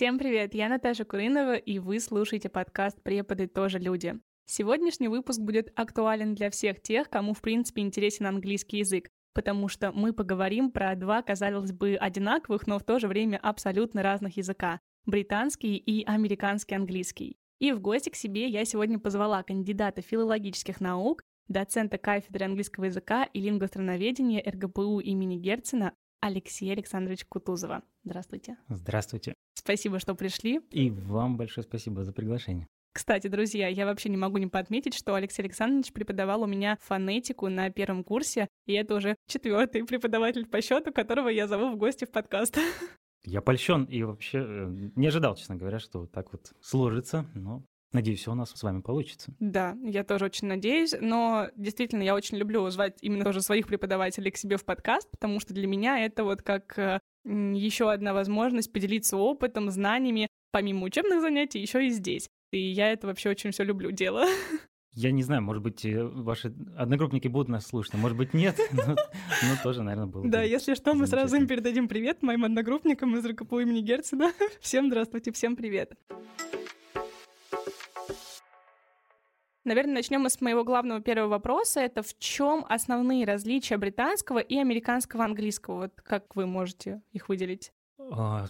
Всем привет, я Наташа Куринова, и вы слушаете подкаст «Преподы тоже люди». Сегодняшний выпуск будет актуален для всех тех, кому, в принципе, интересен английский язык, потому что мы поговорим про два, казалось бы, одинаковых, но в то же время абсолютно разных языка — британский и американский английский. И в гости к себе я сегодня позвала кандидата филологических наук, доцента кафедры английского языка и лингвостроноведения РГПУ имени Герцена Алексея Александровича Кутузова. Здравствуйте. Здравствуйте. Спасибо, что пришли. И вам большое спасибо за приглашение. Кстати, друзья, я вообще не могу не подметить, что Алексей Александрович преподавал у меня фонетику на первом курсе, и это уже четвертый преподаватель по счету, которого я зову в гости в подкаст. Я польщен и вообще э, не ожидал, честно говоря, что так вот сложится, но Надеюсь, все у нас с вами получится. Да, я тоже очень надеюсь, но действительно я очень люблю звать именно тоже своих преподавателей к себе в подкаст, потому что для меня это вот как э, еще одна возможность поделиться опытом, знаниями, помимо учебных занятий, еще и здесь. И я это вообще очень все люблю дело. Я не знаю, может быть, э, ваши одногруппники будут нас слушать, а может быть, нет, но, но тоже, наверное, было Да, если что, мы сразу им передадим привет моим одногруппникам из РКПУ имени Герцена. Всем здравствуйте, всем привет. Наверное, начнем мы с моего главного первого вопроса. Это в чем основные различия британского и американского английского? Вот как вы можете их выделить?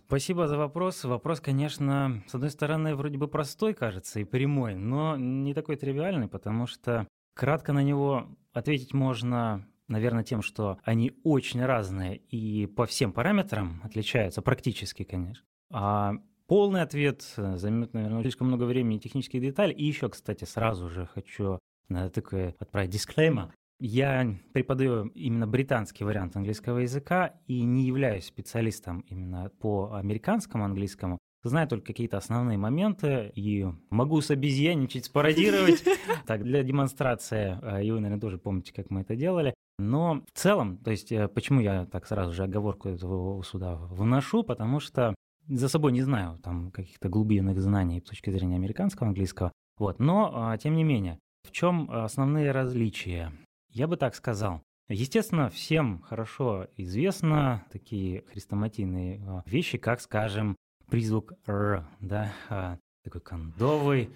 Спасибо за вопрос. Вопрос, конечно, с одной стороны, вроде бы простой, кажется, и прямой, но не такой тривиальный, потому что кратко на него ответить можно, наверное, тем, что они очень разные и по всем параметрам отличаются, практически, конечно. А полный ответ займет, наверное, слишком много времени и технических деталей. И еще, кстати, сразу же хочу на такой отправить дисклеймер. Я преподаю именно британский вариант английского языка и не являюсь специалистом именно по американскому английскому. Знаю только какие-то основные моменты и могу с обезьянничать, спародировать. Так, для демонстрации, э, и вы, наверное, тоже помните, как мы это делали. Но в целом, то есть э, почему я так сразу же оговорку этого сюда вношу, потому что за собой не знаю там каких-то глубинных знаний с точки зрения американского английского. Вот. Но, а, тем не менее, в чем основные различия? Я бы так сказал. Естественно, всем хорошо известно такие хрестоматийные а, вещи, как, скажем, призвук «р», да, а, такой кондовый,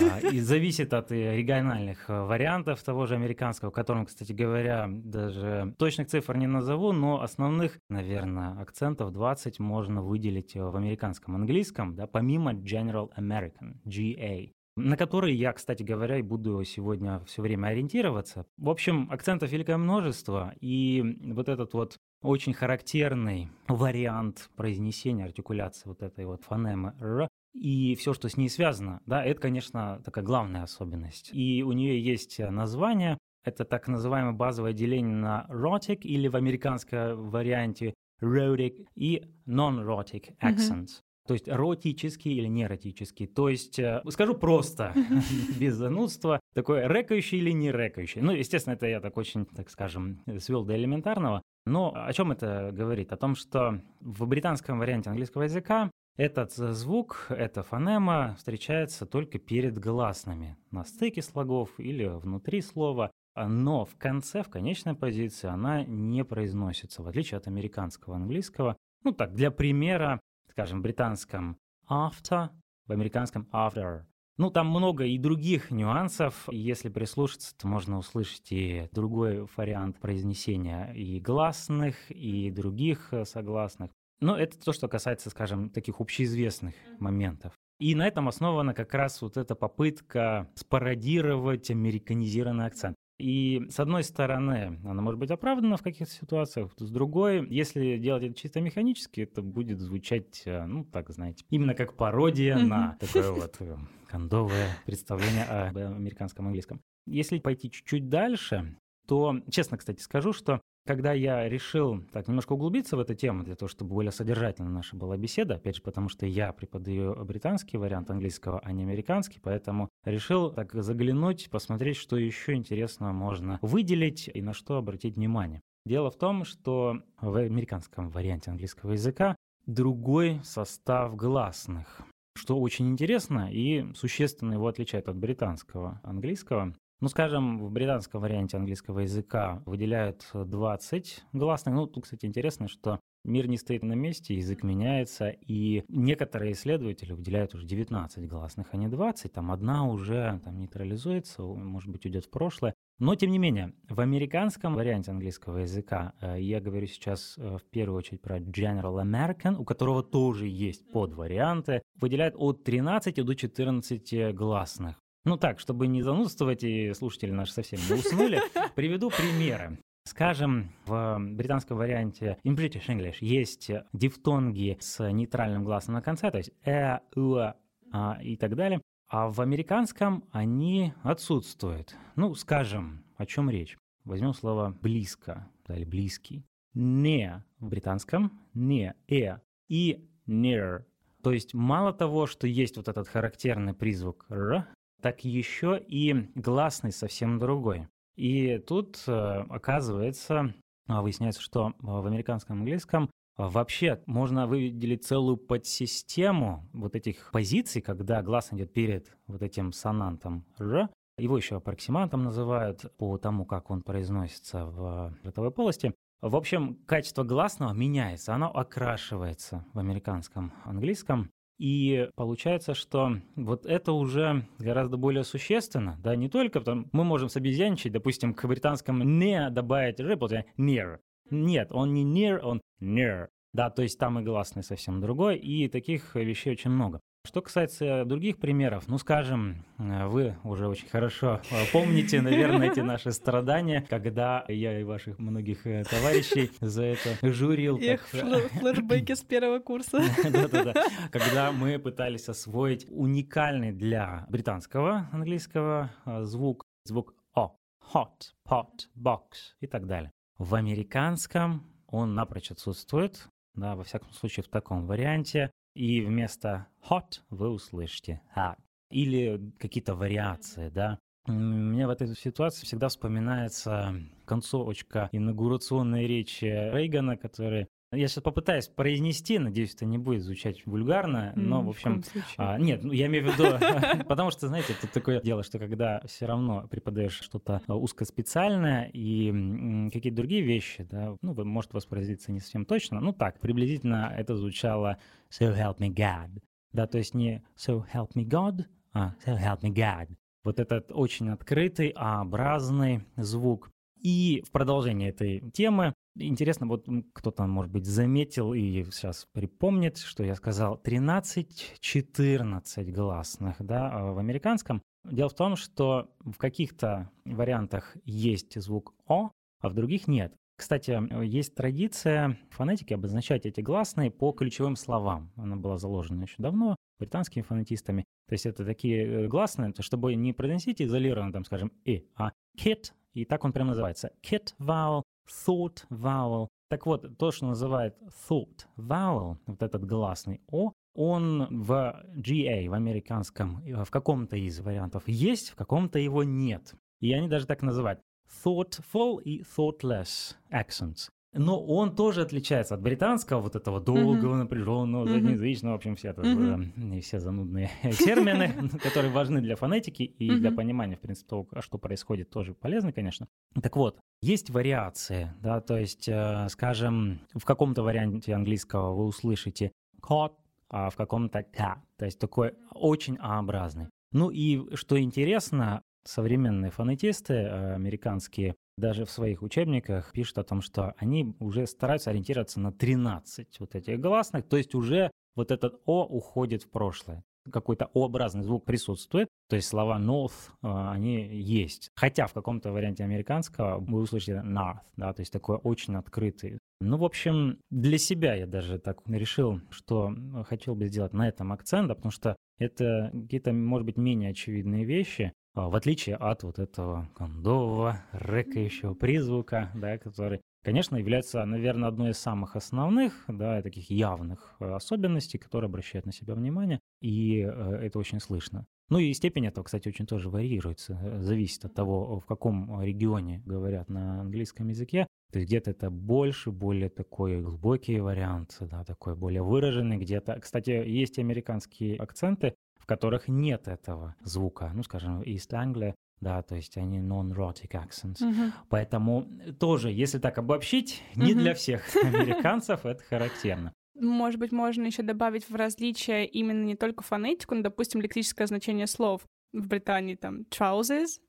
а, и зависит от региональных вариантов того же американского, в котором, кстати говоря, даже точных цифр не назову, но основных, наверное, акцентов 20 можно выделить в американском английском, да, помимо General American, GA на который я, кстати говоря, и буду сегодня все время ориентироваться. В общем, акцентов великое множество, и вот этот вот очень характерный вариант произнесения, артикуляции вот этой вот фонемы «р», и все, что с ней связано, да, это, конечно, такая главная особенность. И у нее есть название, это так называемое базовое деление на rhotic или в американском варианте rhotic и non-rhotic accents. Mm-hmm. То есть эротический или неэротический. То есть, э, скажу просто, без занудства, такой рэкающий или не рэкающий. Ну, естественно, это я так очень, так скажем, свел до элементарного. Но о чем это говорит? О том, что в британском варианте английского языка этот звук, эта фонема встречается только перед гласными, на стыке слогов или внутри слова, но в конце, в конечной позиции она не произносится, в отличие от американского английского. Ну так, для примера, скажем, британском after, в американском after. Ну, там много и других нюансов. Если прислушаться, то можно услышать и другой вариант произнесения и гласных, и других э, согласных. Но это то, что касается, скажем, таких общеизвестных моментов. И на этом основана как раз вот эта попытка спародировать американизированный акцент. И с одной стороны, она может быть оправдана в каких-то ситуациях, с другой, если делать это чисто механически, это будет звучать, э, ну, так, знаете, именно как пародия на такое вот э, кондовое представление о американском английском. Если пойти чуть-чуть дальше, то, честно, кстати, скажу, что когда я решил так немножко углубиться в эту тему, для того, чтобы более содержательно наша была беседа, опять же, потому что я преподаю британский вариант английского, а не американский, поэтому решил так заглянуть, посмотреть, что еще интересного можно выделить и на что обратить внимание. Дело в том, что в американском варианте английского языка другой состав гласных, что очень интересно и существенно его отличает от британского английского. Ну, скажем, в британском варианте английского языка выделяют 20 гласных. Ну, тут, кстати, интересно, что Мир не стоит на месте, язык меняется, и некоторые исследователи выделяют уже 19 гласных, а не 20. Там одна уже там, нейтрализуется, может быть, уйдет в прошлое. Но, тем не менее, в американском варианте английского языка, э, я говорю сейчас э, в первую очередь про General American, у которого тоже есть подварианты, выделяют от 13 до 14 гласных. Ну так, чтобы не занудствовать и слушатели наши совсем не уснули, приведу примеры. Скажем, в британском варианте in British English есть дифтонги с нейтральным гласом на конце, то есть э, э а, и так далее. А в американском они отсутствуют. Ну, скажем, о чем речь? Возьмем слово «близко» или «близкий». «Не» в британском, «не», «э» и «near». То есть мало того, что есть вот этот характерный призвук «р», так еще и гласный совсем другой. И тут э, оказывается, а, выясняется, что в американском английском вообще можно выделить целую подсистему вот этих позиций, когда глас идет перед вот этим сонантом «р», его еще аппроксимантом называют по тому, как он произносится в ротовой полости. В общем, качество гласного меняется, оно окрашивается в американском английском. И получается, что вот это уже гораздо более существенно, да, не только потому, мы можем собезьяничать, допустим, к британскому не добавить р, near. Нет, он не near, он near. Да, то есть там и гласный совсем другой, и таких вещей очень много. Что касается других примеров, ну, скажем, э, вы уже очень хорошо э, помните, наверное, эти наши страдания, когда я и ваших многих э, товарищей за это журил. Эх, флешбеки с первого курса. Да-да-да. Когда мы пытались освоить уникальный для британского английского звук, звук «о», hot, pot, box и так далее. В американском он напрочь отсутствует, да, во всяком случае в таком варианте и вместо hot вы услышите hot. Или какие-то вариации, да. Мне в этой ситуации всегда вспоминается концовочка инаугурационной речи Рейгана, который я сейчас попытаюсь произнести, надеюсь, это не будет звучать вульгарно, но, в общем... А, нет, ну, я имею в виду, потому что, знаете, тут такое дело, что когда все равно преподаешь что-то узкоспециальное и какие-то другие вещи, да, ну, может воспроизводиться не совсем точно, ну так, приблизительно это звучало «so help me God», да, то есть не «so help me God», а «so help me God». Вот этот очень открытый, образный звук. И в продолжение этой темы интересно, вот кто-то, может быть, заметил и сейчас припомнит, что я сказал 13-14 гласных да, а в американском. Дело в том, что в каких-то вариантах есть звук «о», а в других нет. Кстати, есть традиция фонетики обозначать эти гласные по ключевым словам. Она была заложена еще давно британскими фонетистами. То есть это такие э, гласные, чтобы не произносить изолированно, там, скажем, «и», а «kit», и так он прямо называется. Kit vowel, thought vowel. Так вот, то, что называют thought vowel, вот этот гласный «о», он в GA, в американском, в каком-то из вариантов есть, в каком-то его нет. И они даже так называют thoughtful и thoughtless accents но он тоже отличается от британского, вот этого долгого, mm-hmm. напряженного, заднеязычного, в общем, все, это, mm-hmm. все занудные термины, которые важны для фонетики и mm-hmm. для понимания, в принципе, того, что происходит, тоже полезны, конечно. Так вот, есть вариации, да, то есть, э, скажем, в каком-то варианте английского вы услышите caught, а в каком-то cat, то есть такой очень А-образный. Ну и что интересно, современные фонетисты э, американские даже в своих учебниках пишут о том, что они уже стараются ориентироваться на 13 вот этих гласных, то есть уже вот этот «о» уходит в прошлое. Какой-то О-образный звук присутствует, то есть слова north, а, они есть. Хотя в каком-то варианте американского вы услышите north, да, то есть такой очень открытый. Ну, в общем, для себя я даже так решил, что хотел бы сделать на этом акцент, да, потому что это какие-то, может быть, менее очевидные вещи, в отличие от вот этого кондового, рэкающего призвука, да, который, конечно, является, наверное, одной из самых основных, да, таких явных э, особенностей, которые обращают на себя внимание, и э, это очень слышно. Ну и степень этого, кстати, очень тоже варьируется, э, зависит от того, в каком регионе говорят на английском языке. То есть где-то это больше, более такой глубокий вариант, да, такой более выраженный, где-то, кстати, есть американские акценты, в которых нет этого звука. Ну, скажем, East Anglia да, то есть они non-rhotic accents. Мгм. Поэтому тоже, если так обобщить, не Мгм. для всех американцев это характерно. Может быть, можно еще добавить в различие именно не только фонетику, но, допустим, лексическое значение слов. В Британии там trousers,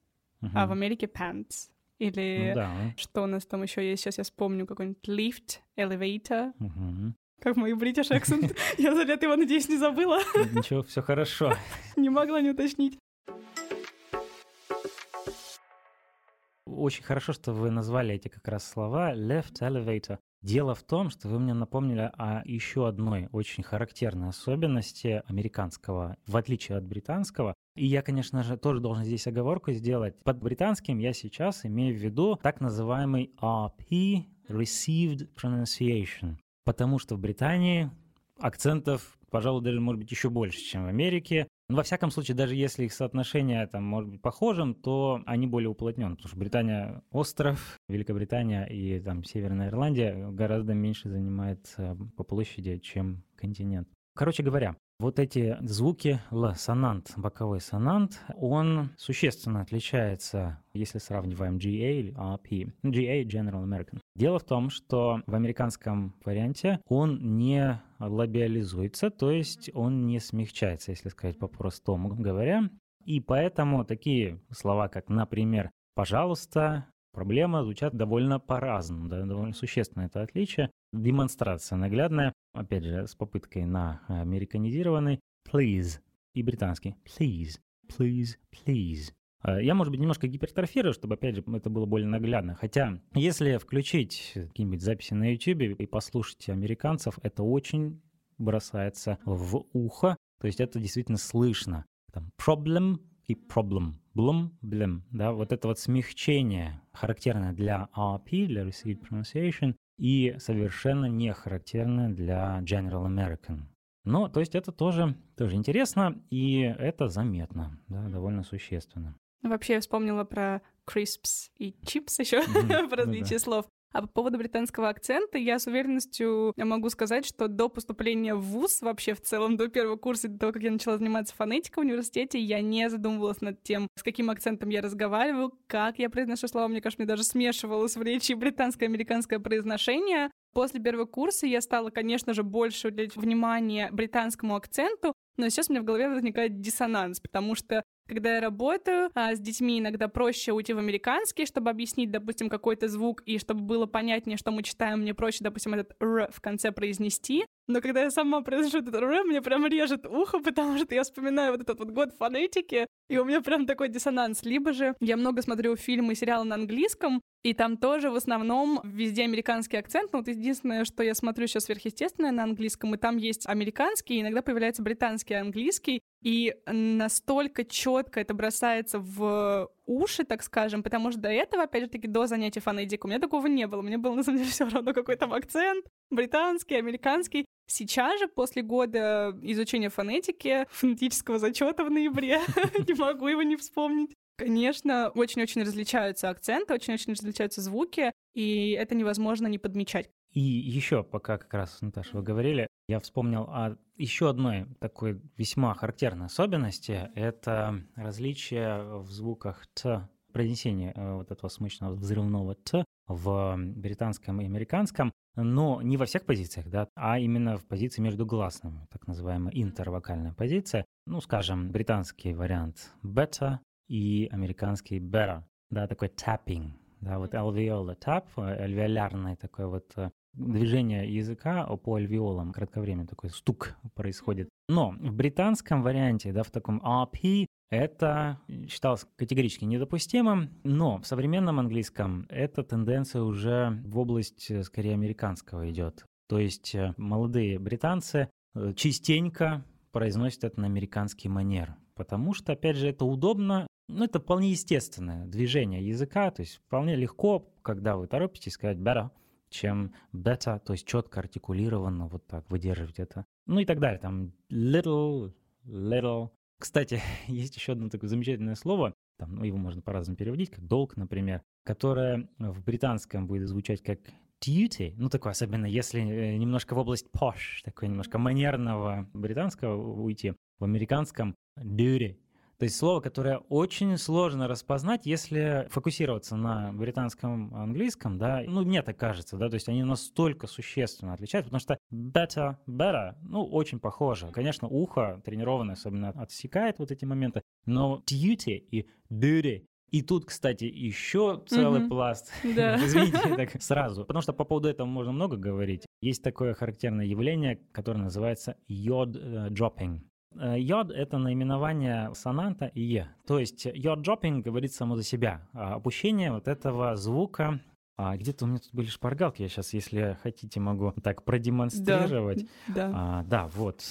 а в. Америке pants. Или Ну да. что у нас там еще есть? Сейчас я вспомню какой-нибудь lift, elevator. Мгм. Как мой бритиш акцент. Я за лет его, надеюсь, не забыла. Ничего, все хорошо. Не могла не уточнить. Очень хорошо, что вы назвали эти как раз слова left elevator. Дело в том, что вы мне напомнили о еще одной очень характерной особенности американского, в отличие от британского. И я, конечно же, тоже должен здесь оговорку сделать. Под британским я сейчас имею в виду так называемый RP, Received Pronunciation. Потому что в Британии акцентов, пожалуй, даже может быть еще больше, чем в Америке. Но во всяком случае, даже если их соотношение там может быть похожим, то они более уплотнены, потому что Британия остров, Великобритания и там Северная Ирландия гораздо меньше занимает э, по площади, чем континент. Короче говоря, вот эти звуки Л, сонант, боковой сонант, он существенно отличается, если сравниваем GA или RP. GA — General American. Дело в том, что в американском варианте он не лабиализуется, то есть он не смягчается, если сказать по-простому говоря. И поэтому такие слова, как, например, «пожалуйста», проблема звучат довольно по-разному, да, довольно существенно это отличие. Демонстрация наглядная, опять же, с попыткой на американизированный please и британский please, please, please. Э, Я, может быть, немножко гипертрофирую, чтобы, опять же, это было более наглядно. Хотя, если включить какие-нибудь записи на YouTube и послушать американцев, это очень бросается в ухо. То есть это действительно слышно. Там problem и problem. Blum, blem. Да, вот это вот смягчение, характерное для RP, для Received Pronunciation, и совершенно не характерное для General American. Но, то есть это тоже, тоже интересно, и это заметно, да, довольно существенно. Вообще, я вспомнила про crisps и chips еще в различии Ну слов. А по поводу британского акцента, я с уверенностью могу сказать, что до поступления в ВУЗ, вообще в целом до первого курса, до того, как я начала заниматься фонетикой в университете, я не задумывалась над тем, с каким акцентом я разговариваю, как я произношу слова. Мне кажется, мне даже смешивалось в речи британское и американское произношение. После первого курса я стала, конечно же, больше уделять внимание британскому акценту, но сейчас у меня в голове возникает диссонанс, потому что когда я работаю а, с детьми, иногда проще уйти в американский, чтобы объяснить, допустим, какой-то звук, и чтобы было понятнее, что мы читаем, мне проще, допустим, этот «р» в конце произнести. Но когда я сама произношу этот «р», мне прям режет ухо, потому что я вспоминаю вот этот вот год фонетики, и у меня прям такой диссонанс. Либо же я много смотрю фильмы и сериалы на английском, и там тоже в основном везде американский акцент. Ну, вот единственное, что я смотрю сейчас сверхъестественное на английском, и там есть американский, и иногда появляется британский английский. И настолько четко это бросается в уши, так скажем, потому что до этого, опять же таки, до занятий фонетикой у меня такого не было. Мне было, на самом деле, все равно, какой там акцент, британский, американский. Сейчас же, после года изучения фонетики, фонетического зачета в ноябре, не могу его не вспомнить, Конечно, очень-очень различаются акценты, очень-очень различаются звуки, и это невозможно не подмечать. И еще, пока как раз, Наташа, вы говорили, я вспомнил о еще одной такой весьма характерной особенности. Это различие в звуках «т», произнесение э, вот этого смычного взрывного «т» в британском и американском, но не во всех позициях, да, а именно в позиции между гласными, так называемая интервокальная позиция. Ну, скажем, британский вариант «better», и американский better, да, такой tapping, да, вот alveolar tap, альвеолярное такое вот э, движение языка по альвеолам, кратковременно такой стук происходит. Но в британском варианте, да, в таком RP, это считалось категорически недопустимым, но в современном английском эта тенденция уже в область, э, скорее, американского идет. То есть э, молодые британцы частенько произносят это на американский манер, потому что, опять же, это удобно, ну, это вполне естественное движение языка, то есть вполне легко, когда вы торопитесь сказать better, чем better, то есть четко артикулированно вот так выдерживать это. Ну и так далее, там little, little. Кстати, есть еще одно такое замечательное слово, там, ну, его можно по-разному переводить, как долг, например, которое в британском будет звучать как duty, ну такое, особенно если немножко в область posh, такой немножко манерного британского уйти, в американском duty, То есть слово, которое очень сложно распознать, если фокусироваться на британском английском, да, ну, мне так кажется, да, то есть они настолько существенно отличаются, потому что better, better, ну, очень похоже. Конечно, ухо тренированное особенно отсекает вот эти моменты, но duty и duty и тут, кстати, еще целый угу. пласт. Да. Извините, так сразу. Потому что по поводу этого можно много говорить. Есть такое характерное явление, которое называется йод э, dropping. Э, йод — это наименование сонанта и е. То есть йод dropping говорит само за себя. А опущение вот этого звука а где-то у меня тут были шпаргалки, я сейчас, если хотите, могу так продемонстрировать. Да, да. А, да, вот.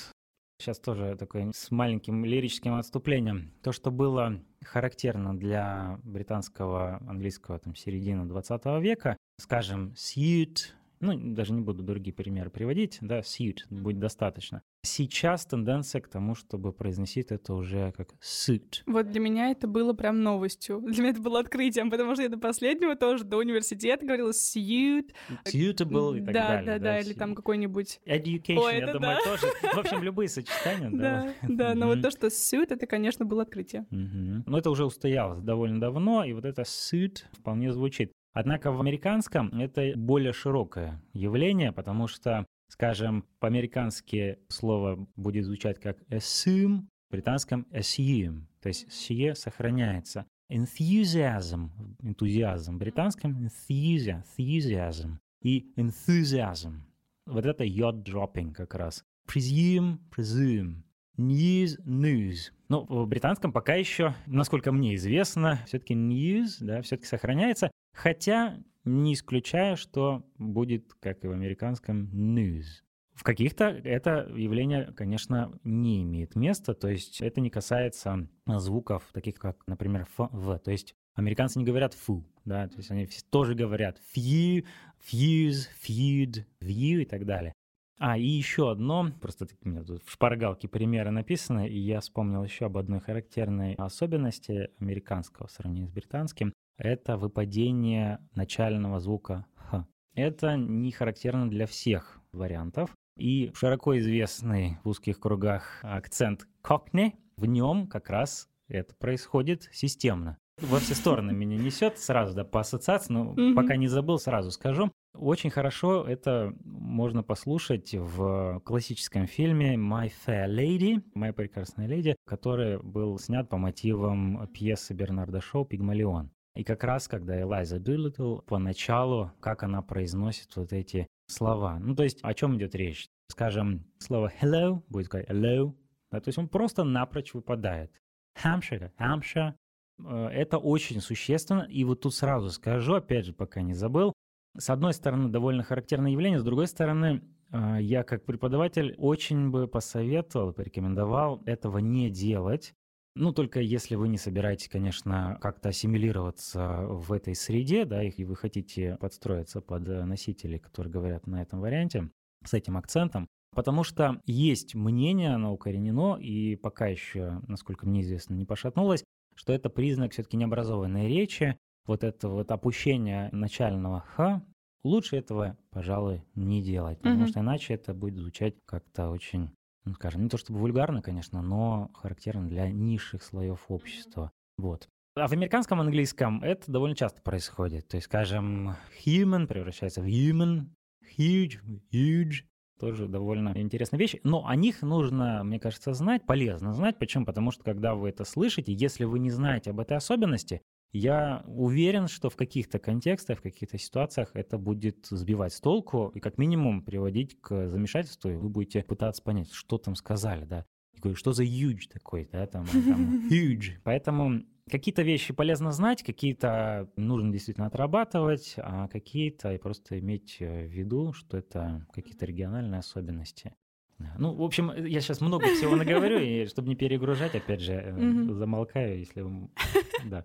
Сейчас тоже такое с маленьким лирическим отступлением. То, что было характерно для британского английского там, середины 20 века, скажем, suit, ну, даже не буду другие примеры приводить, да, suit будет достаточно. Сейчас тенденция к тому, чтобы произносить это уже как suit. Вот для меня это было прям новостью. Для меня это было открытием, потому что я до последнего тоже, до университета говорила suit. Suitable и так да, далее. Да, да, да, или там какой-нибудь... Education, Ой, я думаю, да. тоже. В общем, любые сочетания. Да, да, но вот то, что suit, это, конечно, было открытие. Но это уже устоялось довольно давно, и вот это suit вполне звучит. Однако в американском это более широкое явление, потому что, скажем, по-американски слово будет звучать как assume, в британском assume, то есть сие сохраняется. Enthusiasm, энтузиазм, в британском enthusiasm, enthusiasm и enthusiasm. Вот это yacht dropping как раз. Presume, presume. News, news. Ну, в британском пока еще, насколько мне известно, все-таки news, да, все-таки сохраняется. Хотя не исключаю, что будет, как и в американском, news. В каких-то это явление, конечно, не имеет места, то есть это не касается звуков, таких как, например, ф, в. То есть американцы не говорят фу, да, то есть они тоже говорят few, fuse, feud, view и так далее. А, и еще одно, просто у меня тут в шпаргалке примеры написаны, и я вспомнил еще об одной характерной особенности американского в сравнении с британским это выпадение начального звука «х». Это не характерно для всех вариантов. И широко известный в узких кругах акцент «кокни», в нем как раз это происходит системно. Во все стороны меня несет сразу, да, по ассоциации, но mm-hmm. пока не забыл, сразу скажу. Очень хорошо это можно послушать в классическом фильме «My Fair Lady», «Моя прекрасная леди», который был снят по мотивам пьесы Бернарда Шоу «Пигмалион». И как раз, когда Элайза Дулитл поначалу, как она произносит вот эти слова. Ну, то есть, о чем идет речь? Скажем, слово hello будет как hello, да, то есть он просто напрочь выпадает. Hampshire, Hampshire. Э, это очень существенно. И вот тут сразу скажу, опять же, пока не забыл, с одной стороны, довольно характерное явление, с другой стороны, э, я как преподаватель очень бы посоветовал, порекомендовал этого не делать, ну, только если вы не собираетесь, конечно, как-то ассимилироваться в этой среде, да, и вы хотите подстроиться под носителей, которые говорят на этом варианте, с этим акцентом, потому что есть мнение, оно укоренено, и пока еще, насколько мне известно, не пошатнулось, что это признак все-таки необразованной речи, вот это вот опущение начального «х», лучше этого, пожалуй, не делать, потому mm-hmm. что иначе это будет звучать как-то очень ну, скажем, не то чтобы вульгарно, конечно, но характерно для низших слоев общества. Вот. А в американском английском это довольно часто происходит. То есть, скажем, human превращается в human, huge, huge. Тоже довольно интересная вещь. Но о них нужно, мне кажется, знать, полезно знать. Почему? Потому что, когда вы это слышите, если вы не знаете об этой особенности, я уверен, что в каких-то контекстах, в каких-то ситуациях это будет сбивать с толку и как минимум приводить к замешательству, и вы будете пытаться понять, что там сказали, да. Я говорю, что за huge такой, да, там, там huge. Поэтому какие-то вещи полезно знать, какие-то нужно действительно отрабатывать, а какие-то просто иметь в виду, что это какие-то региональные особенности. Ну, в общем, я сейчас много всего наговорю, и чтобы не перегружать, опять же, mm-hmm. замолкаю, если... Да.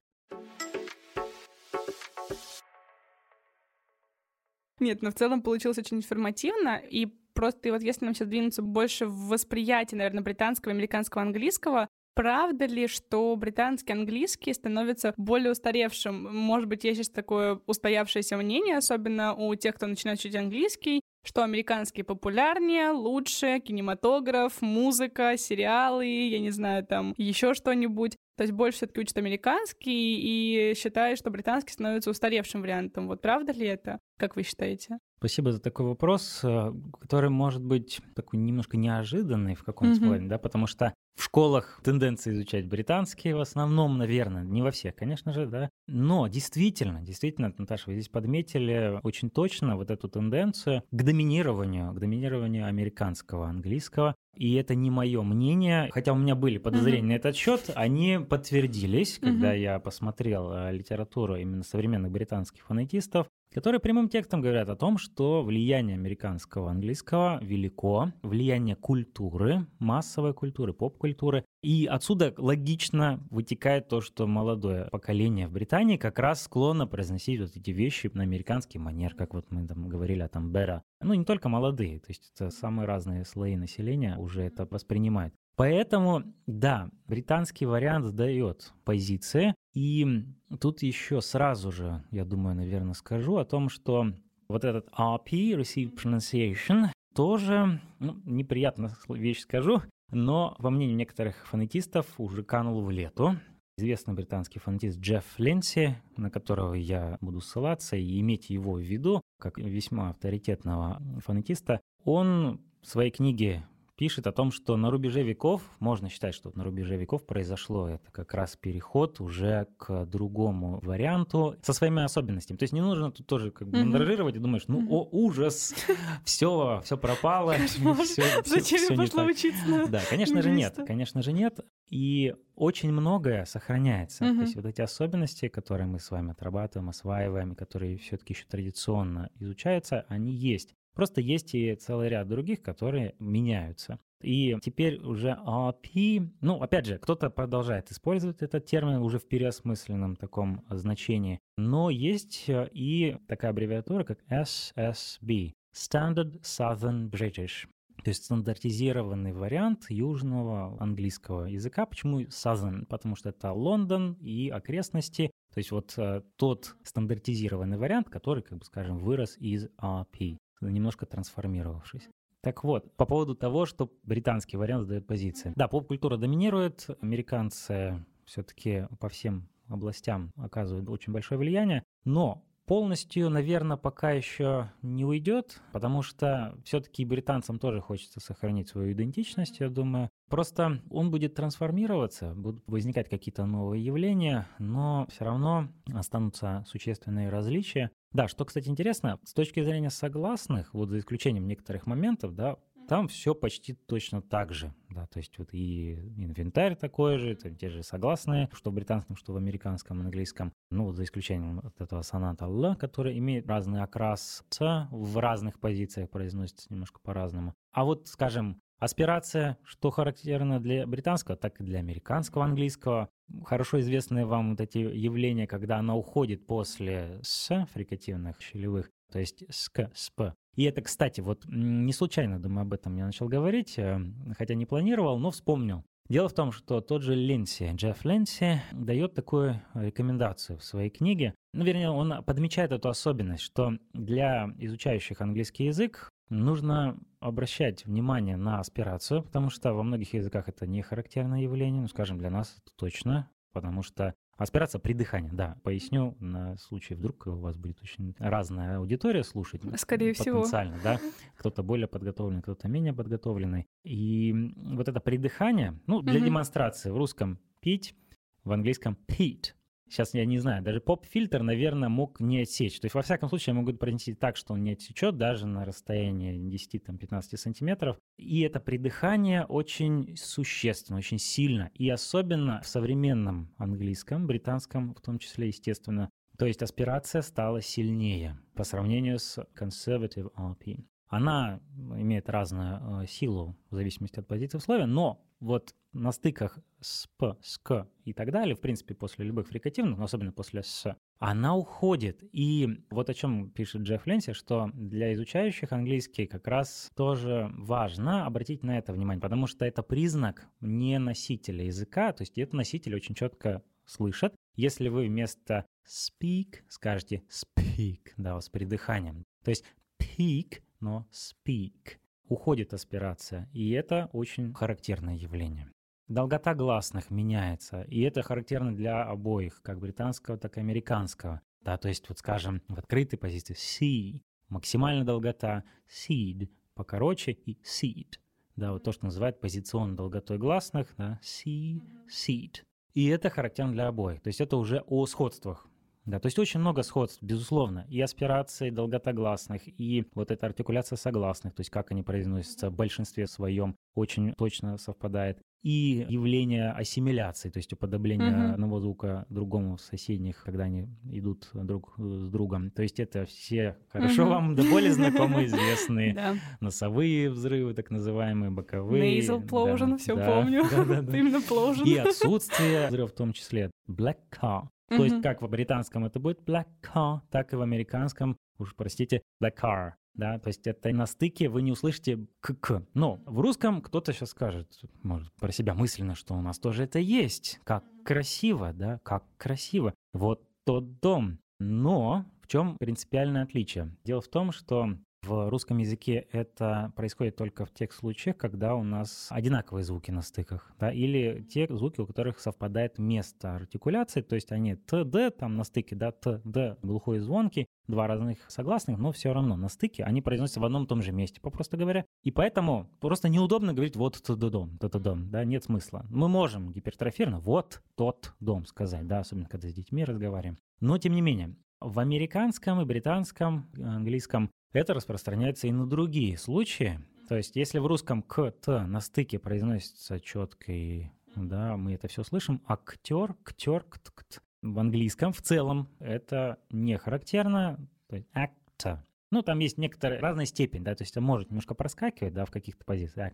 Нет, но в целом получилось очень информативно, и просто вот если нам сейчас двинуться больше в восприятие, наверное, британского, американского, английского, Правда ли, что британский английский становится более устаревшим? Может быть, есть сейчас такое устоявшееся мнение, особенно у тех, кто начинает учить английский, что американский популярнее, лучше, кинематограф, музыка, сериалы, я не знаю, там еще что-нибудь. То есть больше все-таки учат американский и считают, что британский становится устаревшим вариантом. Вот правда ли это? Как вы считаете? Спасибо за такой вопрос, э, который может быть такой немножко неожиданный в каком-то mm-hmm. плане, да, потому что в школах тенденция изучать британский в основном, наверное, не во всех, конечно же, да. Но действительно, действительно, Наташа, вы здесь подметили очень точно вот эту тенденцию к доминированию, к доминированию американского, английского. И это не мое мнение, хотя у меня были подозрения mm-hmm. на этот счет, они подтвердились, когда mm-hmm. я посмотрел э, литературу именно современных британских фонетистов которые прямым текстом говорят о том, что влияние американского английского велико, влияние культуры, массовой культуры, поп-культуры. И отсюда логично вытекает то, что молодое поколение в Британии как раз склонно произносить вот эти вещи на американский манер, как вот мы там говорили о там Бера. Ну, не только молодые, то есть это самые разные слои населения уже это воспринимают. Поэтому, да, британский вариант дает позиции. И тут еще сразу же, я думаю, наверное, скажу о том, что вот этот RP, Received Pronunciation, тоже, ну, неприятно вещь скажу, но, по мнению некоторых фонетистов, уже канул в лету. Известный британский фонетист Джефф Ленси, на которого я буду ссылаться и иметь его в виду, как весьма авторитетного фонетиста, он в своей книге пишет о том, что на рубеже веков, можно считать, что на рубеже веков произошло это как раз переход уже к другому варианту со своими особенностями. То есть не нужно тут тоже как бы mm-hmm. и думаешь, ну, о, ужас, все, все пропало. Зачем я пошла учиться Да, конечно же нет, конечно же нет. И очень многое сохраняется. То есть вот эти особенности, которые мы с вами отрабатываем, осваиваем, которые все-таки еще традиционно изучаются, они есть. Просто есть и целый ряд других, которые меняются. И теперь уже RP, ну, опять же, кто-то продолжает использовать этот термин уже в переосмысленном таком значении, но есть э, и такая аббревиатура, как SSB, Standard Southern British. То есть стандартизированный вариант южного английского языка. Почему Southern? Потому что это Лондон и окрестности. То есть вот э, тот стандартизированный вариант, который, как бы скажем, вырос из RP немножко трансформировавшись. Так вот, по поводу того, что британский вариант задает позиции. Да, поп-культура доминирует, американцы все-таки по всем областям оказывают очень большое влияние, но полностью, наверное, пока еще не уйдет, потому что все-таки британцам тоже хочется сохранить свою идентичность, я думаю. Просто он будет трансформироваться, будут возникать какие-то новые явления, но все равно останутся существенные различия. Да, что, кстати, интересно, с точки зрения согласных, вот за исключением некоторых моментов, да, там все почти точно так же, да, то есть вот и инвентарь такой же, это те же согласные, что в британском, что в американском, английском, ну, вот за исключением от этого соната Л, который имеет разный окрас, в разных позициях произносится немножко по-разному. А вот, скажем, Аспирация, что характерно для британского, так и для американского английского. Хорошо известные вам вот эти явления, когда она уходит после «с» фрикативных щелевых, то есть «ск», «сп». И это, кстати, вот не случайно, думаю, об этом я начал говорить, э, хотя не планировал, но вспомнил. Дело в том, что тот же Линси, Джефф Линси, дает такую рекомендацию в своей книге. Ну, вернее, он подмечает эту особенность, что для изучающих английский язык нужно обращать внимание на аспирацию, потому что во многих языках это не характерное явление, ну, скажем, для нас это точно, потому что аспирация при дыхании, да, поясню на случай, вдруг у вас будет очень разная аудитория слушать. Скорее потенциально, всего. да, кто-то более подготовленный, кто-то менее подготовленный. И вот это придыхание, ну, для угу. демонстрации в русском пить, в английском pete, Сейчас я не знаю, даже поп-фильтр, наверное, мог не отсечь. То есть, во всяком случае, я могу пронести так, что он не отсечет даже на расстоянии 10-15 сантиметров. И это придыхание очень существенно, очень сильно. И особенно в современном английском, британском в том числе, естественно. То есть аспирация стала сильнее по сравнению с conservative RP. Она имеет разную э, силу в зависимости от позиции условия, но вот на стыках с «п», с «к» и так далее, в принципе, после любых фрикативных, но особенно после «с», она уходит. И вот о чем пишет Джефф Ленси, что для изучающих английский как раз тоже важно обратить на это внимание, потому что это признак не носителя языка, то есть это носитель очень четко слышат. Если вы вместо speak скажете speak, да, с придыханием, то есть peak, но speak, уходит аспирация, и это очень характерное явление. долгота гласных меняется, и это характерно для обоих, как британского, так и американского. Да, то есть, вот скажем, в открытой позиции C, максимальная долгота, seed, покороче, и seed. Да, вот то, что называют позиционной долготой гласных, да, C, seed. И это характерно для обоих. То есть это уже о сходствах. Да, то есть очень много сходств, безусловно, и аспирации долготогласных, и вот эта артикуляция согласных, то есть как они произносятся в большинстве своем, очень точно совпадает и явление ассимиляции, то есть уподобление mm-hmm. одного звука другому в соседних, когда они идут друг с другом. То есть это все хорошо mm-hmm. вам да более знакомые, известные носовые взрывы, так называемые, боковые. Nasal plosion, все помню. Именно plosion. И отсутствие взрыва в том числе. Black car. То есть как в британском это будет black car, так и в американском, уж простите, black car да, то есть это на стыке вы не услышите к-к. Но в русском кто-то сейчас скажет, может, про себя мысленно, что у нас тоже это есть. Как красиво, да, как красиво. Вот тот дом. Но в чем принципиальное отличие? Дело в том, что в русском языке это происходит только в тех случаях, когда у нас одинаковые звуки на стыках, да, или те звуки, у которых совпадает место артикуляции, то есть они т, д там на стыке, да, т, д, глухой и звонкий, два разных согласных, но все равно на стыке они произносятся в одном и том же месте, попросту говоря. И поэтому просто неудобно говорить вот тот дом, тот дом, да, нет смысла. Мы можем гипертрофированно вот тот дом сказать, да, особенно когда с детьми разговариваем. Но тем не менее, в американском и британском, английском это распространяется и на другие случаи. То есть, если в русском к, т на стыке произносится четко и да, мы это все слышим, актер, ктер, кт, кт. В английском в целом это не характерно, то есть actor. Ну, там есть некоторая разная степень, да, то есть это может немножко проскакивать, да, в каких-то позициях,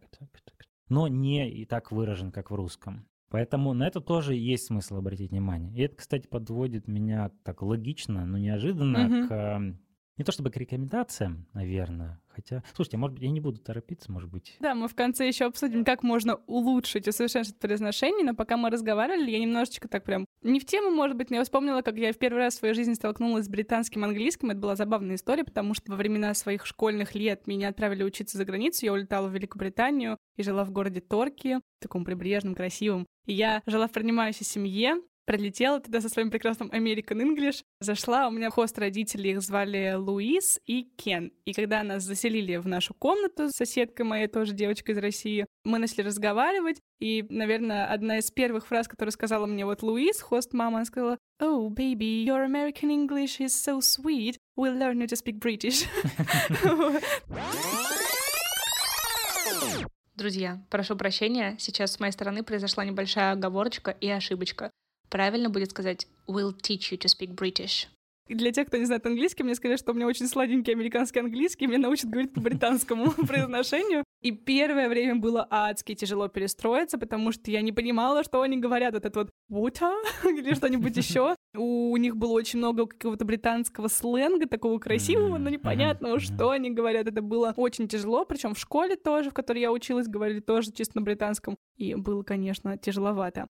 но не и так выражен, как в русском. Поэтому на это тоже есть смысл обратить внимание. И это, кстати, подводит меня так логично, но неожиданно mm-hmm. к не то чтобы к рекомендациям, наверное, хотя... Слушайте, может быть, я не буду торопиться, может быть. Да, мы в конце еще обсудим, как можно улучшить усовершенствовать произношение, но пока мы разговаривали, я немножечко так прям... Не в тему, может быть, но я вспомнила, как я в первый раз в своей жизни столкнулась с британским английским. Это была забавная история, потому что во времена своих школьных лет меня отправили учиться за границу. Я улетала в Великобританию и жила в городе Торки, таком прибрежном, красивом. И я жила в принимающей семье, пролетела туда со своим прекрасным American English, зашла, у меня хост родители, их звали Луис и Кен. И когда нас заселили в нашу комнату соседкой моей, тоже девочкой из России, мы начали разговаривать, и, наверное, одна из первых фраз, которую сказала мне вот Луис, хост мама, она сказала, «Oh, baby, your American English is so sweet, we'll learn you to speak British». Друзья, прошу прощения, сейчас с моей стороны произошла небольшая оговорочка и ошибочка. Правильно будет сказать «will teach you to speak British». Для тех, кто не знает английский, мне сказали, что у меня очень сладенький американский английский, меня научат говорить по британскому произношению. И первое время было адски тяжело перестроиться, потому что я не понимала, что они говорят. Вот это вот «water» или что-нибудь еще. У них было очень много какого-то британского сленга, такого красивого, но непонятного, что они говорят. Это было очень тяжело, причем в школе тоже, в которой я училась, говорили тоже чисто на британском. И было, конечно, тяжеловато.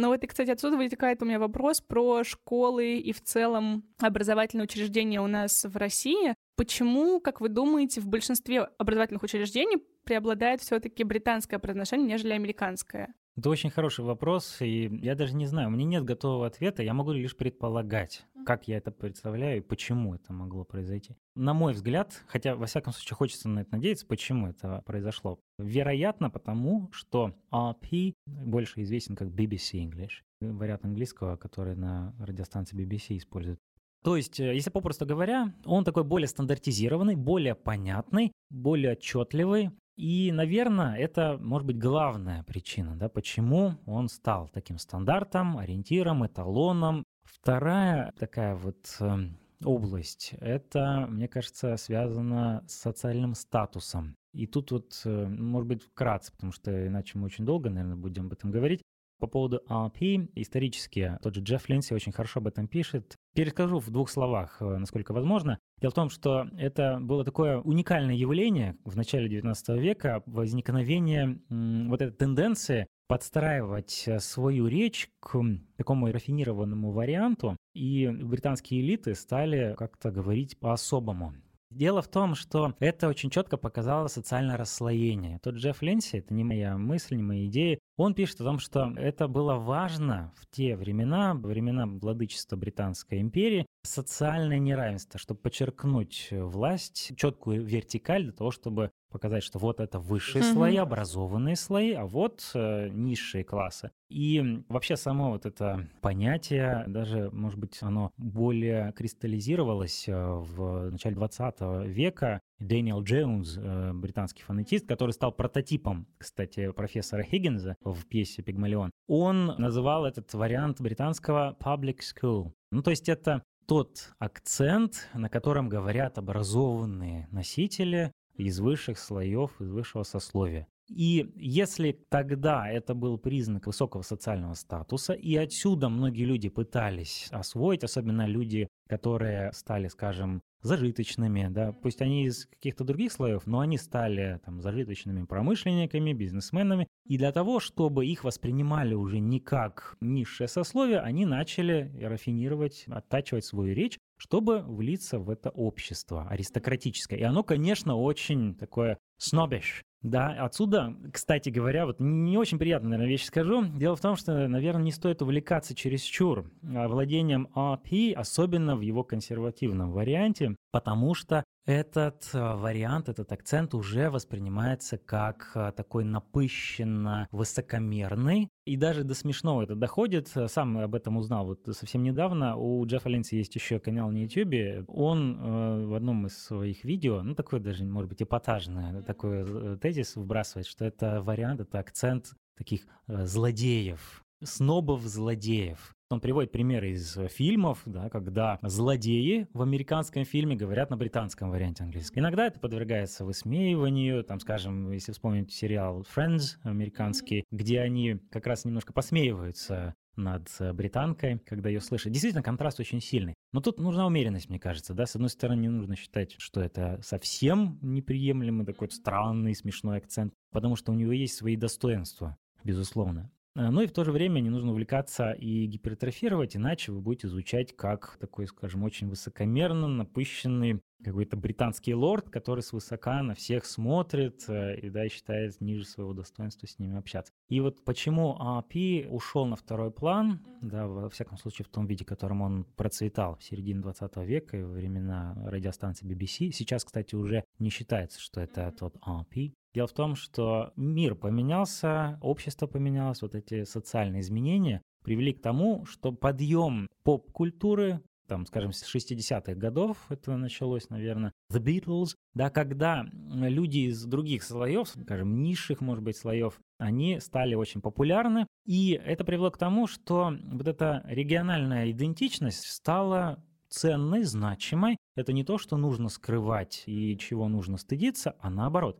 Но вот, и, кстати, отсюда вытекает у меня вопрос про школы и в целом образовательные учреждения у нас в России. Почему, как вы думаете, в большинстве образовательных учреждений преобладает все-таки британское произношение, нежели американское? Это очень хороший вопрос, и я даже не знаю, у меня нет готового ответа, я могу лишь предполагать, как я это представляю и почему это могло произойти. На мой взгляд, хотя во всяком случае хочется на это надеяться, почему это произошло. Вероятно, потому что RP больше известен как BBC English, вариант английского, который на радиостанции BBC используют. То есть, э, если попросту говоря, он такой более стандартизированный, более понятный, более отчетливый, и, наверное, это может быть главная причина, да, почему он стал таким стандартом, ориентиром, эталоном. Вторая такая вот э, область, это, мне кажется, связано с социальным статусом. И тут вот, э, может быть, вкратце, потому что иначе мы очень долго, наверное, будем об этом говорить. По поводу RP, исторически, тот же Джефф Линси очень хорошо об этом пишет. Перескажу в двух словах, э, насколько возможно. Дело в том, что это было такое уникальное явление в начале XIX века, возникновение вот этой тенденции подстраивать э, свою речь к такому рафинированному варианту, и британские элиты стали как-то говорить по-особому. Дело в том, что это очень четко показало социальное расслоение. Тот Джефф Ленси, это не моя мысль, не моя идея, он пишет о том, что это было важно в те времена, времена владычества Британской империи, социальное неравенство, чтобы подчеркнуть власть, четкую вертикаль для того, чтобы показать, что вот это высшие mm-hmm. слои, образованные слои, а вот э, низшие классы. И вообще само вот это понятие, даже, может быть, оно более кристаллизировалось э, в начале 20 века. Дэниел Джонс, э, британский фонетист, который стал прототипом, кстати, профессора Хиггинза в пьесе «Пигмалион», он называл этот вариант британского «public school». Ну, то есть это тот акцент, на котором говорят образованные носители из высших слоев, из высшего сословия. И если тогда это был признак высокого социального статуса, и отсюда многие люди пытались освоить, особенно люди, которые стали, скажем, зажиточными, да, пусть они из каких-то других слоев, но они стали там зажиточными промышленниками, бизнесменами, и для того, чтобы их воспринимали уже не как низшее сословие, они начали рафинировать, оттачивать свою речь, чтобы влиться в это общество аристократическое. И оно, конечно, очень такое snobbish, да, отсюда, кстати говоря, вот не очень приятная, наверное, вещь скажу. Дело в том, что, наверное, не стоит увлекаться чересчур а, владением RP, особенно в его консервативном варианте, потому что этот а, вариант, этот акцент уже воспринимается как а, такой напыщенно высокомерный. И даже до смешного это доходит. Сам об этом узнал вот совсем недавно. У Джеффа Линси есть еще канал на YouTube. Он э, в одном из своих видео, ну такой даже, может быть, эпатажный, такой э, тезис вбрасывает, что это вариант, это акцент таких э, злодеев, снобов-злодеев. Он приводит примеры из э, фильмов, да, когда злодеи в американском фильме говорят на британском варианте английского. Иногда это подвергается высмеиванию, там, скажем, если вспомнить сериал Friends американский, где они как раз немножко посмеиваются над э, британкой, когда ее слышат. Действительно, контраст очень сильный. Но тут нужна умеренность, мне кажется, да. С одной стороны, не нужно считать, что это совсем неприемлемый такой странный, смешной акцент, потому что у него есть свои достоинства, безусловно. Ну и в то же время не нужно увлекаться и гипертрофировать, иначе вы будете изучать как такой, скажем, очень высокомерно напыщенный какой-то британский лорд, который свысока на всех смотрит э, и да, считает ниже своего достоинства с ними общаться. И вот почему AAP ушел на второй план, да, во всяком случае в том виде, в котором он процветал в середине 20 века и во времена радиостанции BBC. Сейчас, кстати, уже не считается, что это тот AAP. Дело в том, что мир поменялся, общество поменялось, вот эти социальные изменения привели к тому, что подъем поп-культуры, там, скажем, с 60-х годов это началось, наверное, The Beatles, да, когда люди из других слоев, скажем, низших, может быть, слоев, они стали очень популярны, и это привело к тому, что вот эта региональная идентичность стала ценной, значимой. Это не то, что нужно скрывать и чего нужно стыдиться, а наоборот.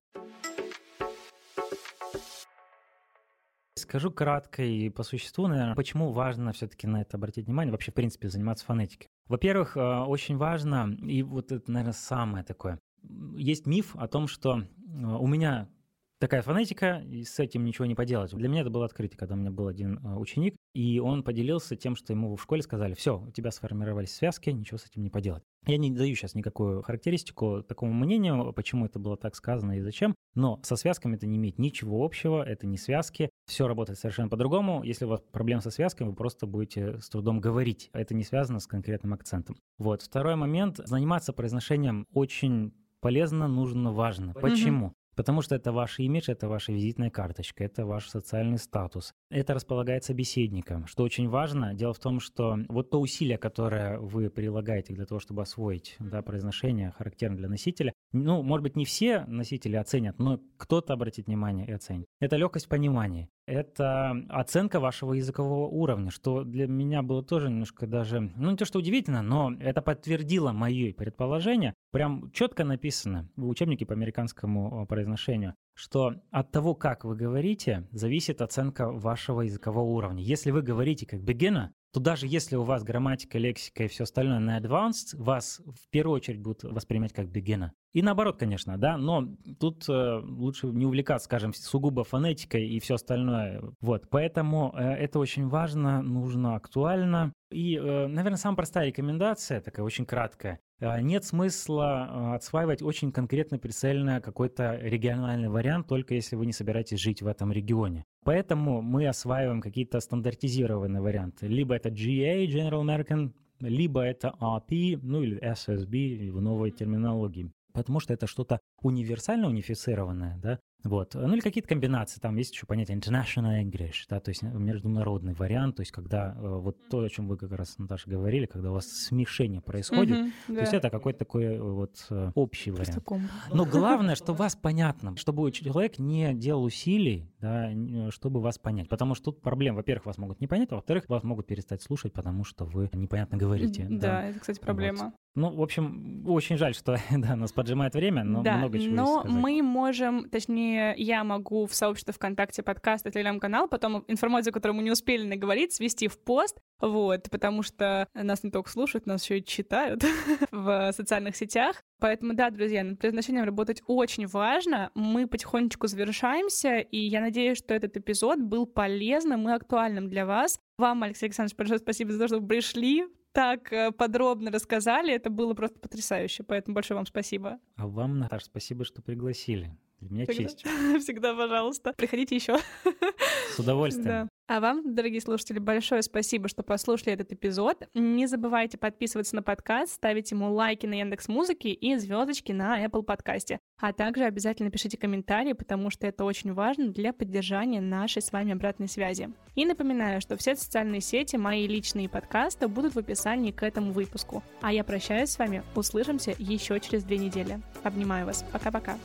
Скажу кратко и по существу, наверное, почему важно все-таки на это обратить внимание, вообще, в принципе, заниматься фонетикой. Во-первых, э, очень важно, и вот это, наверное, самое такое, есть миф о том, что э, у меня такая фонетика, и с этим ничего не поделать. Для меня это было открытие, когда у меня был один э, ученик, и он поделился тем, что ему в школе сказали, все, у тебя сформировались связки, ничего с этим не поделать. Я не даю сейчас никакую характеристику такому мнению, почему это было так сказано и зачем, но со связками это не имеет ничего общего, это не связки, все работает совершенно по-другому. Если у вас проблемы со связками, вы просто будете с трудом говорить. Это не связано с конкретным акцентом. Вот. Второй момент. Заниматься произношением очень полезно, нужно, важно. Почему? Потому что это ваш имидж, это ваша визитная карточка, это ваш социальный статус. Это располагает собеседником, что очень важно. Дело в том, что вот то усилие, которое вы прилагаете для того, чтобы освоить да, произношение, характерно для носителя, ну, может быть, не все носители оценят, но кто-то обратит внимание и оценит. Это легкость понимания это оценка вашего языкового уровня, что для меня было тоже немножко даже, ну не то что удивительно, но это подтвердило мои предположения. Прям четко написано в учебнике по американскому произношению, что от того, как вы говорите, зависит оценка вашего языкового уровня. Если вы говорите как beginner, то даже если у вас грамматика, лексика и все остальное на advanced, вас в первую очередь будут воспринимать как beginner. И наоборот, конечно, да, но тут э, лучше не увлекаться, скажем, сугубо фонетикой и все остальное. Вот, поэтому э, это очень важно, нужно, актуально. И, э, наверное, самая простая рекомендация, такая очень краткая. Э, нет смысла э, отсваивать очень конкретно прицельно какой-то региональный вариант, только если вы не собираетесь жить в этом регионе. Поэтому мы осваиваем какие-то стандартизированные варианты. Либо это GA, General American, либо это RP, ну или SSB в новой терминологии потому что это что-то универсально унифицированное, да, вот. Ну или какие-то комбинации, там есть еще понятие international English, да, то есть международный вариант, то есть когда э, вот то, о чем вы как раз, Наташа, говорили, когда у вас смешение происходит, mm-hmm, то да. есть это какой-то такой э, вот э, общий Просто вариант. Но главное, что вас понятно, чтобы человек не делал усилий, да, чтобы вас понять, потому что тут проблем, во-первых, вас могут не понять, а во-вторых, вас могут перестать слушать, потому что вы непонятно говорите. Да, да. это, кстати, проблема. Вот. Ну, в общем, очень жаль, что да, нас поджимает время, но да, много чего но мы можем, точнее, я могу в сообщество ВКонтакте подкаста, телеграм-канал, потом информацию, которую мы не успели наговорить, свести в пост, вот, потому что нас не только слушают, нас еще и читают в социальных сетях. Поэтому, да, друзья, над предназначением работать очень важно. Мы потихонечку завершаемся, и я надеюсь, что этот эпизод был полезным и актуальным для вас. Вам, Алексей Александрович, большое спасибо за то, что вы пришли, так э, подробно рассказали. Это было просто потрясающе. Поэтому большое вам спасибо. А вам, Наташа, спасибо, что пригласили. Для меня Всегда. честь. Всегда, пожалуйста. Приходите еще. С удовольствием. Да. А вам, дорогие слушатели, большое спасибо, что послушали этот эпизод. Не забывайте подписываться на подкаст, ставить ему лайки на Яндекс Музыке и звездочки на Apple подкасте. А также обязательно пишите комментарии, потому что это очень важно для поддержания нашей с вами обратной связи. И напоминаю, что все социальные сети, мои личные подкасты будут в описании к этому выпуску. А я прощаюсь с вами, услышимся еще через две недели. Обнимаю вас. Пока-пока.